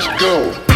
Let's go.